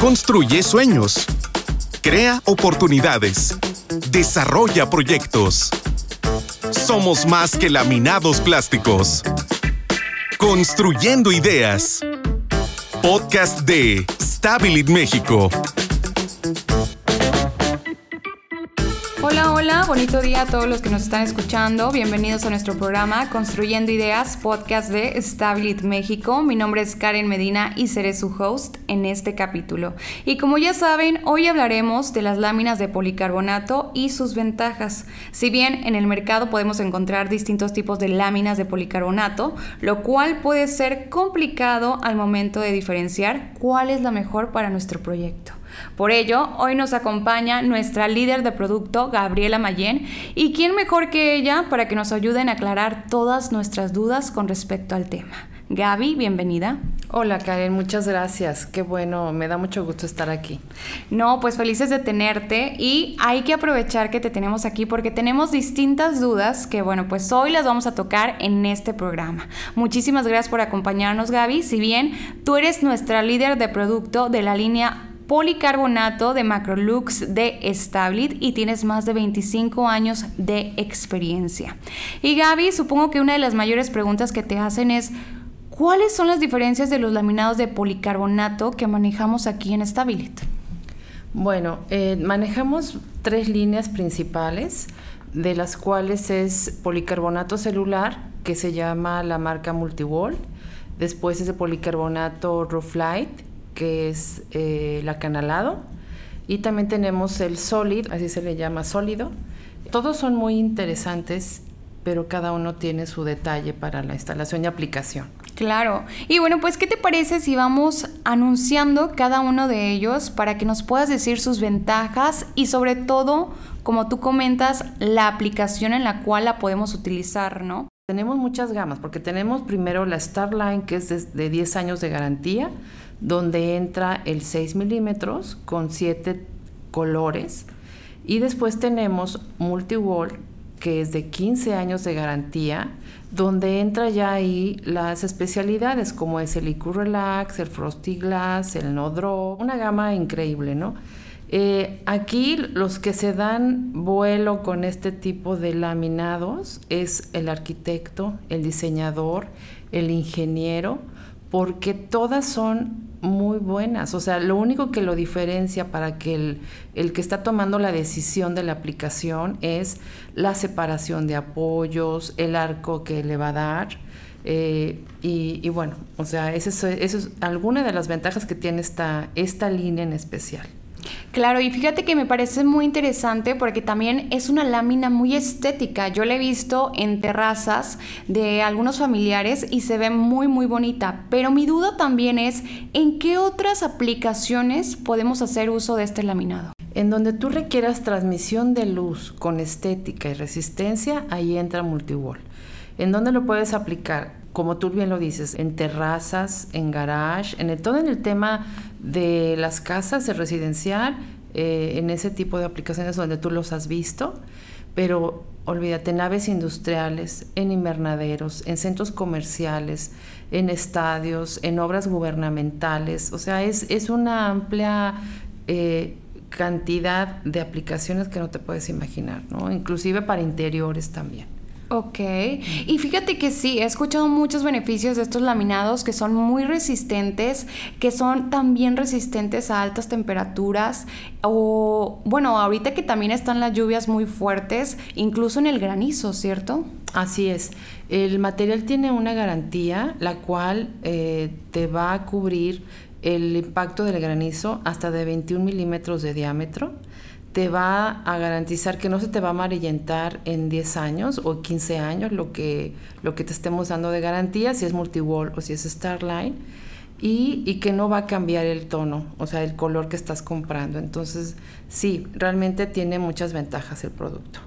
Construye sueños. Crea oportunidades. Desarrolla proyectos. Somos más que laminados plásticos. Construyendo ideas. Podcast de Stabilit México. Hola, hola, bonito día a todos los que nos están escuchando. Bienvenidos a nuestro programa Construyendo Ideas, podcast de Stabilit México. Mi nombre es Karen Medina y seré su host en este capítulo. Y como ya saben, hoy hablaremos de las láminas de policarbonato y sus ventajas. Si bien en el mercado podemos encontrar distintos tipos de láminas de policarbonato, lo cual puede ser complicado al momento de diferenciar cuál es la mejor para nuestro proyecto. Por ello, hoy nos acompaña nuestra líder de producto, Gabriela Mayen, y quién mejor que ella para que nos ayuden a aclarar todas nuestras dudas con respecto al tema. Gaby, bienvenida. Hola Karen, muchas gracias. Qué bueno, me da mucho gusto estar aquí. No, pues felices de tenerte y hay que aprovechar que te tenemos aquí porque tenemos distintas dudas que bueno, pues hoy las vamos a tocar en este programa. Muchísimas gracias por acompañarnos Gaby. Si bien tú eres nuestra líder de producto de la línea policarbonato de Macrolux de Stablit y tienes más de 25 años de experiencia. Y Gaby, supongo que una de las mayores preguntas que te hacen es ¿cuáles son las diferencias de los laminados de policarbonato que manejamos aquí en Stabilit? Bueno, eh, manejamos tres líneas principales, de las cuales es policarbonato celular, que se llama la marca Multiwall, después es el policarbonato Rooflight, que es eh, el acanalado, y también tenemos el solid, así se le llama sólido. Todos son muy interesantes, pero cada uno tiene su detalle para la instalación y aplicación. Claro. Y bueno, pues, ¿qué te parece si vamos anunciando cada uno de ellos para que nos puedas decir sus ventajas y sobre todo, como tú comentas, la aplicación en la cual la podemos utilizar, ¿no? Tenemos muchas gamas, porque tenemos primero la Starline, que es de, de 10 años de garantía, donde entra el 6 milímetros con 7 colores. Y después tenemos Multiwall, que es de 15 años de garantía, donde entra ya ahí las especialidades como es el IQ Relax, el Frosty Glass, el No Draw, una gama increíble, ¿no? Eh, aquí los que se dan vuelo con este tipo de laminados es el arquitecto, el diseñador, el ingeniero, porque todas son muy buenas. O sea, lo único que lo diferencia para que el, el, que está tomando la decisión de la aplicación es la separación de apoyos, el arco que le va a dar. Eh, y, bueno, o sea, eso es, es alguna de las ventajas que tiene esta, esta línea en especial. Claro, y fíjate que me parece muy interesante porque también es una lámina muy estética. Yo la he visto en terrazas de algunos familiares y se ve muy muy bonita. Pero mi duda también es en qué otras aplicaciones podemos hacer uso de este laminado. En donde tú requieras transmisión de luz con estética y resistencia, ahí entra Multiwall. ¿En dónde lo puedes aplicar? Como tú bien lo dices, en terrazas, en garage, en todo en el tema de las casas de residencial, eh, en ese tipo de aplicaciones donde tú los has visto, pero olvídate, naves industriales, en invernaderos, en centros comerciales, en estadios, en obras gubernamentales, o sea, es, es una amplia eh, cantidad de aplicaciones que no te puedes imaginar, ¿no? Inclusive para interiores también. Ok, y fíjate que sí, he escuchado muchos beneficios de estos laminados que son muy resistentes, que son también resistentes a altas temperaturas o, bueno, ahorita que también están las lluvias muy fuertes, incluso en el granizo, ¿cierto? Así es, el material tiene una garantía, la cual eh, te va a cubrir el impacto del granizo hasta de 21 milímetros de diámetro te va a garantizar que no se te va a amarillentar en 10 años o 15 años lo que, lo que te estemos dando de garantía, si es multiwall o si es Starline, y, y, que no va a cambiar el tono, o sea, el color que estás comprando. Entonces, sí, realmente tiene muchas ventajas el producto.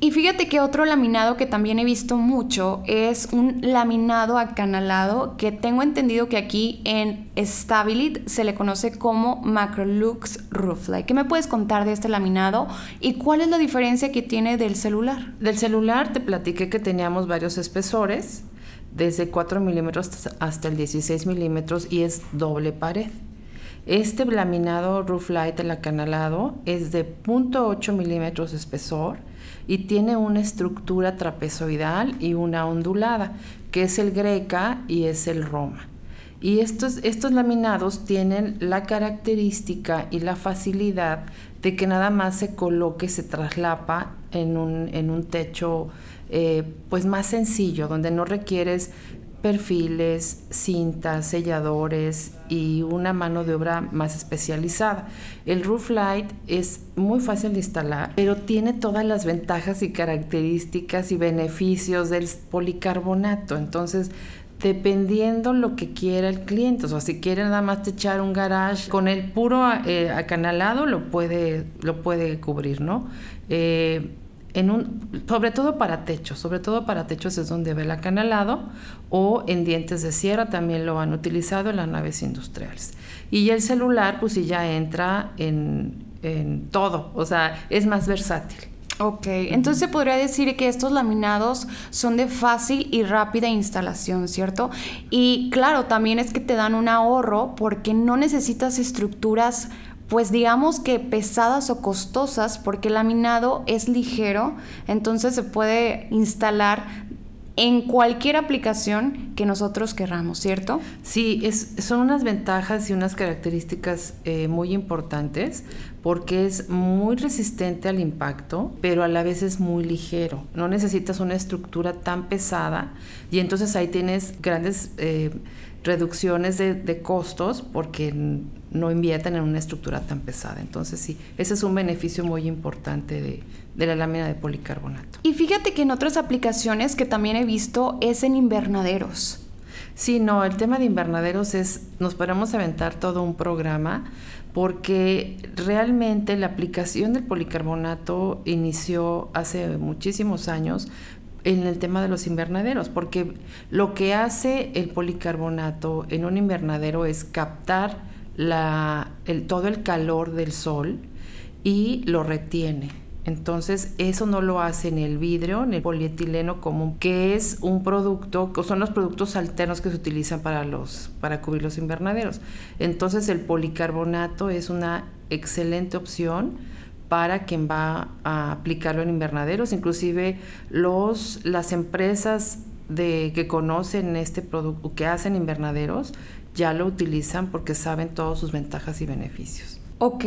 Y fíjate que otro laminado que también he visto mucho es un laminado acanalado que tengo entendido que aquí en Stabilit se le conoce como Macrolux Rooflight. ¿Qué me puedes contar de este laminado y cuál es la diferencia que tiene del celular? Del celular te platiqué que teníamos varios espesores, desde 4 milímetros hasta el 16 milímetros y es doble pared. Este laminado Roof Light, el acanalado, es de 0.8 milímetros de espesor y tiene una estructura trapezoidal y una ondulada, que es el Greca y es el Roma. Y estos, estos laminados tienen la característica y la facilidad de que nada más se coloque, se traslapa en un, en un techo eh, pues más sencillo, donde no requieres perfiles, cintas, selladores y una mano de obra más especializada. El Roof Light es muy fácil de instalar, pero tiene todas las ventajas y características y beneficios del policarbonato. Entonces, dependiendo lo que quiera el cliente. O sea, si quiere nada más echar un garage con el puro eh, acanalado, lo puede, lo puede cubrir, ¿no? Eh, en un, sobre todo para techos, sobre todo para techos es donde ve el acanalado o en dientes de sierra también lo han utilizado en las naves industriales. Y el celular pues sí ya entra en, en todo, o sea, es más versátil. Ok, entonces se podría decir que estos laminados son de fácil y rápida instalación, ¿cierto? Y claro, también es que te dan un ahorro porque no necesitas estructuras pues digamos que pesadas o costosas porque el laminado es ligero, entonces se puede instalar en cualquier aplicación que nosotros querramos, ¿cierto? Sí, es, son unas ventajas y unas características eh, muy importantes porque es muy resistente al impacto, pero a la vez es muy ligero. No necesitas una estructura tan pesada y entonces ahí tienes grandes eh, reducciones de, costos porque no invierten en una estructura tan pesada. Entonces sí, ese es un beneficio muy importante de, de la lámina de policarbonato. Y fíjate que en otras aplicaciones que también he visto es en invernaderos. Sí, no, el tema de invernaderos es, nos podemos aventar todo un programa porque realmente la aplicación del policarbonato inició hace muchísimos años en el tema de los invernaderos, porque lo que hace el policarbonato en un invernadero es captar la, el, todo el calor del sol y lo retiene. Entonces, eso no lo hace en el vidrio, en el polietileno común, que es un producto, son los productos alternos que se utilizan para, los, para cubrir los invernaderos. Entonces, el policarbonato es una excelente opción para quien va a aplicarlo en invernaderos. Inclusive los, las empresas de, que conocen este producto, que hacen invernaderos, ya lo utilizan porque saben todas sus ventajas y beneficios. Ok,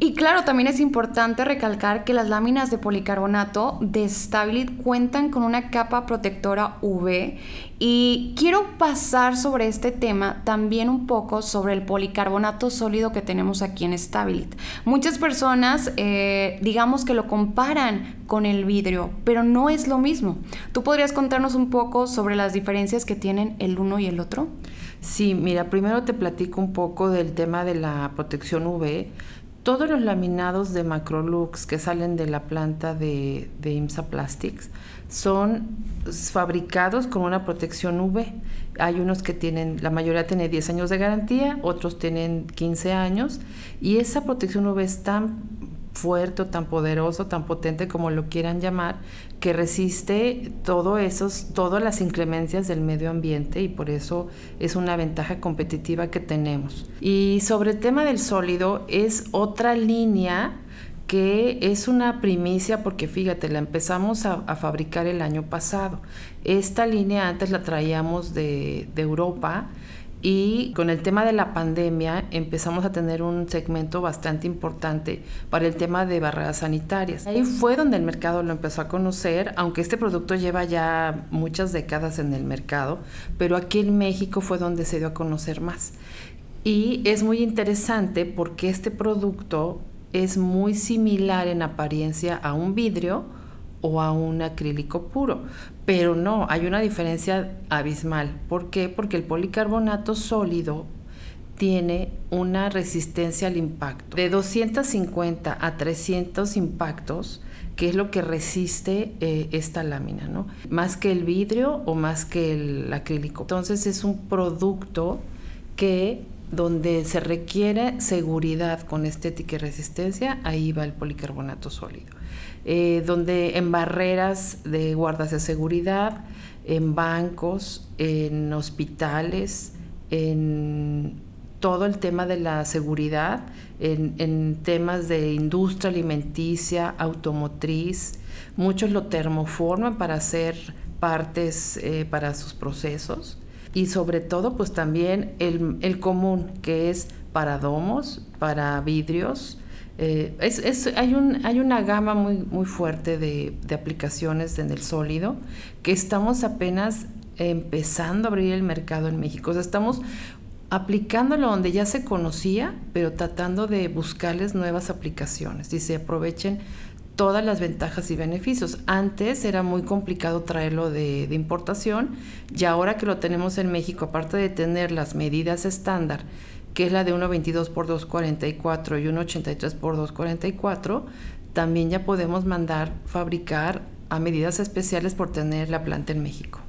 y claro, también es importante recalcar que las láminas de policarbonato de Stabilit cuentan con una capa protectora UV y quiero pasar sobre este tema también un poco sobre el policarbonato sólido que tenemos aquí en Stabilit. Muchas personas eh, digamos que lo comparan con el vidrio, pero no es lo mismo. ¿Tú podrías contarnos un poco sobre las diferencias que tienen el uno y el otro? Sí, mira, primero te platico un poco del tema de la protección UV. Todos los laminados de Macrolux que salen de la planta de, de IMSA Plastics son fabricados con una protección UV. Hay unos que tienen, la mayoría tiene 10 años de garantía, otros tienen 15 años, y esa protección UV es tan fuerte o tan poderoso, tan potente como lo quieran llamar, que resiste todo esos, todas las inclemencias del medio ambiente y por eso es una ventaja competitiva que tenemos. Y sobre el tema del sólido, es otra línea que es una primicia porque fíjate, la empezamos a, fabricar el año pasado. Esta línea antes la traíamos de Europa y con el tema de la pandemia empezamos a tener un segmento bastante importante para el tema de barreras sanitarias. Ahí fue donde el mercado lo empezó a conocer, aunque este producto lleva ya muchas décadas en el mercado, pero aquí en México fue donde se dio a conocer más. Y es muy interesante porque este producto es muy similar en apariencia a un vidrio, o a un acrílico puro. Pero no, hay una diferencia abismal. ¿Por qué? Porque el policarbonato sólido tiene una resistencia al impacto de 250 a 300 impactos, que es lo que resiste eh, esta lámina, ¿no? Más que el vidrio o más que el acrílico. Entonces es un producto que donde se requiere seguridad con estética y resistencia, ahí va el policarbonato sólido. Eh, donde en barreras de guardas de seguridad, en bancos, en hospitales, en, todo el tema de la seguridad en, temas de industria alimenticia, automotriz. Muchos lo termoforman para hacer partes eh, para sus procesos. Y sobre todo, pues también el, común, que es para domos, para vidrios. Eh, es, hay, un, hay una gama muy, muy fuerte de, de aplicaciones en el sólido que estamos apenas empezando a abrir el mercado en México. O sea, estamos aplicándolo donde ya se conocía, pero tratando de buscarles nuevas aplicaciones y se aprovechen todas las ventajas y beneficios. Antes era muy complicado traerlo de, importación y ahora que lo tenemos en México, aparte de tener las medidas estándar, que es la de 1.22 por 2.44 y 1.83 por 2.44, también ya podemos mandar fabricar a medidas especiales por tener la planta en México.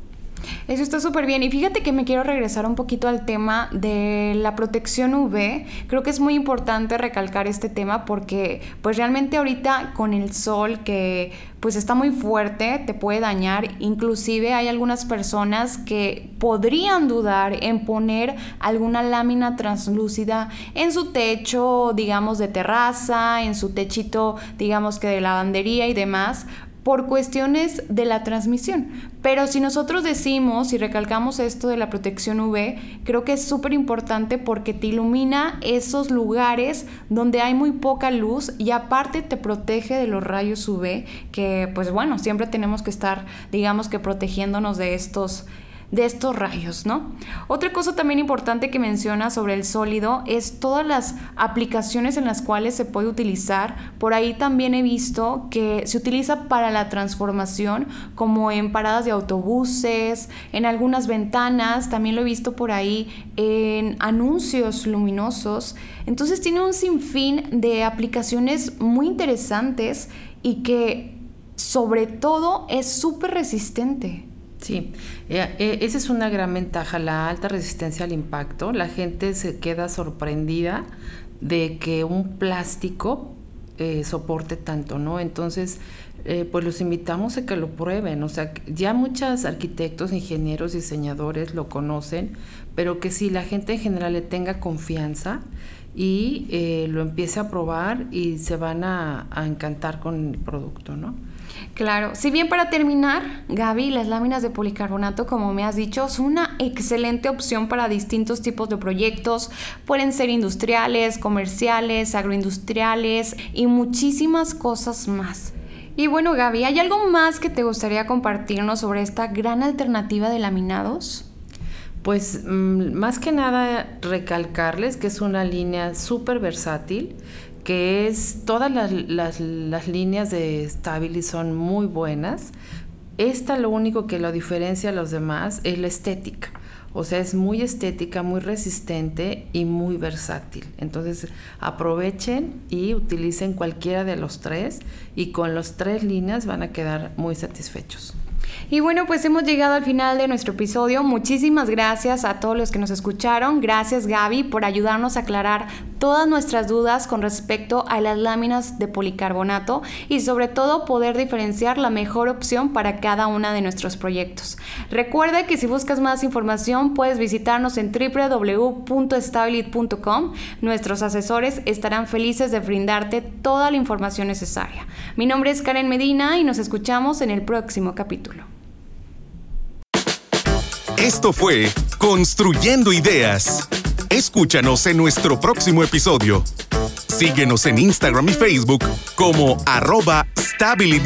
Eso está súper bien. Y fíjate que me quiero regresar un poquito al tema de la protección UV. Creo que es muy importante recalcar este tema porque pues realmente ahorita con el sol que pues está muy fuerte, te puede dañar. Inclusive hay algunas personas que podrían dudar en poner alguna lámina translúcida en su techo, digamos, de terraza, en su techito, digamos que de lavandería y demás, por cuestiones de la transmisión. Pero si nosotros decimos y recalcamos esto de la protección UV, creo que es súper importante porque te ilumina esos lugares donde hay muy poca luz y aparte te protege de los rayos UV, que pues bueno, siempre tenemos que estar, digamos que protegiéndonos de estos de estos rayos, ¿no? Otra cosa también importante que menciona sobre el sólido es todas las aplicaciones en las cuales se puede utilizar. Por ahí también he visto que se utiliza para la transformación, como en paradas de autobuses, en algunas ventanas, también lo he visto por ahí en anuncios luminosos. Entonces tiene un sinfín de aplicaciones muy interesantes y que sobre todo es súper resistente. Sí, eh, eh, esa es una gran ventaja, la alta resistencia al impacto. La gente se queda sorprendida de que un plástico eh, soporte tanto, ¿no? Entonces, pues los invitamos a que lo prueben. O sea, ya muchos arquitectos, ingenieros, diseñadores lo conocen, pero que si la gente en general le tenga confianza y lo empiece a probar y se van a, a encantar con el producto, ¿no? Claro, si bien para terminar, Gaby, las láminas de policarbonato, como me has dicho, son una excelente opción para distintos tipos de proyectos. Pueden ser industriales, comerciales, agroindustriales y muchísimas cosas más. Y bueno, Gaby, ¿hay algo más que te gustaría compartirnos sobre esta gran alternativa de laminados? Pues mm, más que nada recalcarles que es una línea súper versátil que es todas las, las, líneas de Stabili son muy buenas. Esta lo único que lo diferencia a los demás es la estética. O sea, es muy estética, muy resistente y muy versátil. Entonces, aprovechen y utilicen cualquiera de los tres y con las tres líneas van a quedar muy satisfechos. Y bueno, pues hemos llegado al final de nuestro episodio. Muchísimas gracias a todos los que nos escucharon. Gracias Gaby por ayudarnos a aclarar todas nuestras dudas con respecto a las láminas de policarbonato y sobre todo poder diferenciar la mejor opción para cada una de nuestros proyectos. Recuerda que si buscas más información puedes visitarnos en www.stabilit.com. Nuestros asesores estarán felices de brindarte toda la información necesaria. Mi nombre es Karen Medina y nos escuchamos en el próximo capítulo. Esto fue Construyendo Ideas. Escúchanos en nuestro próximo episodio. Síguenos en Instagram y Facebook como arroba Stabilit.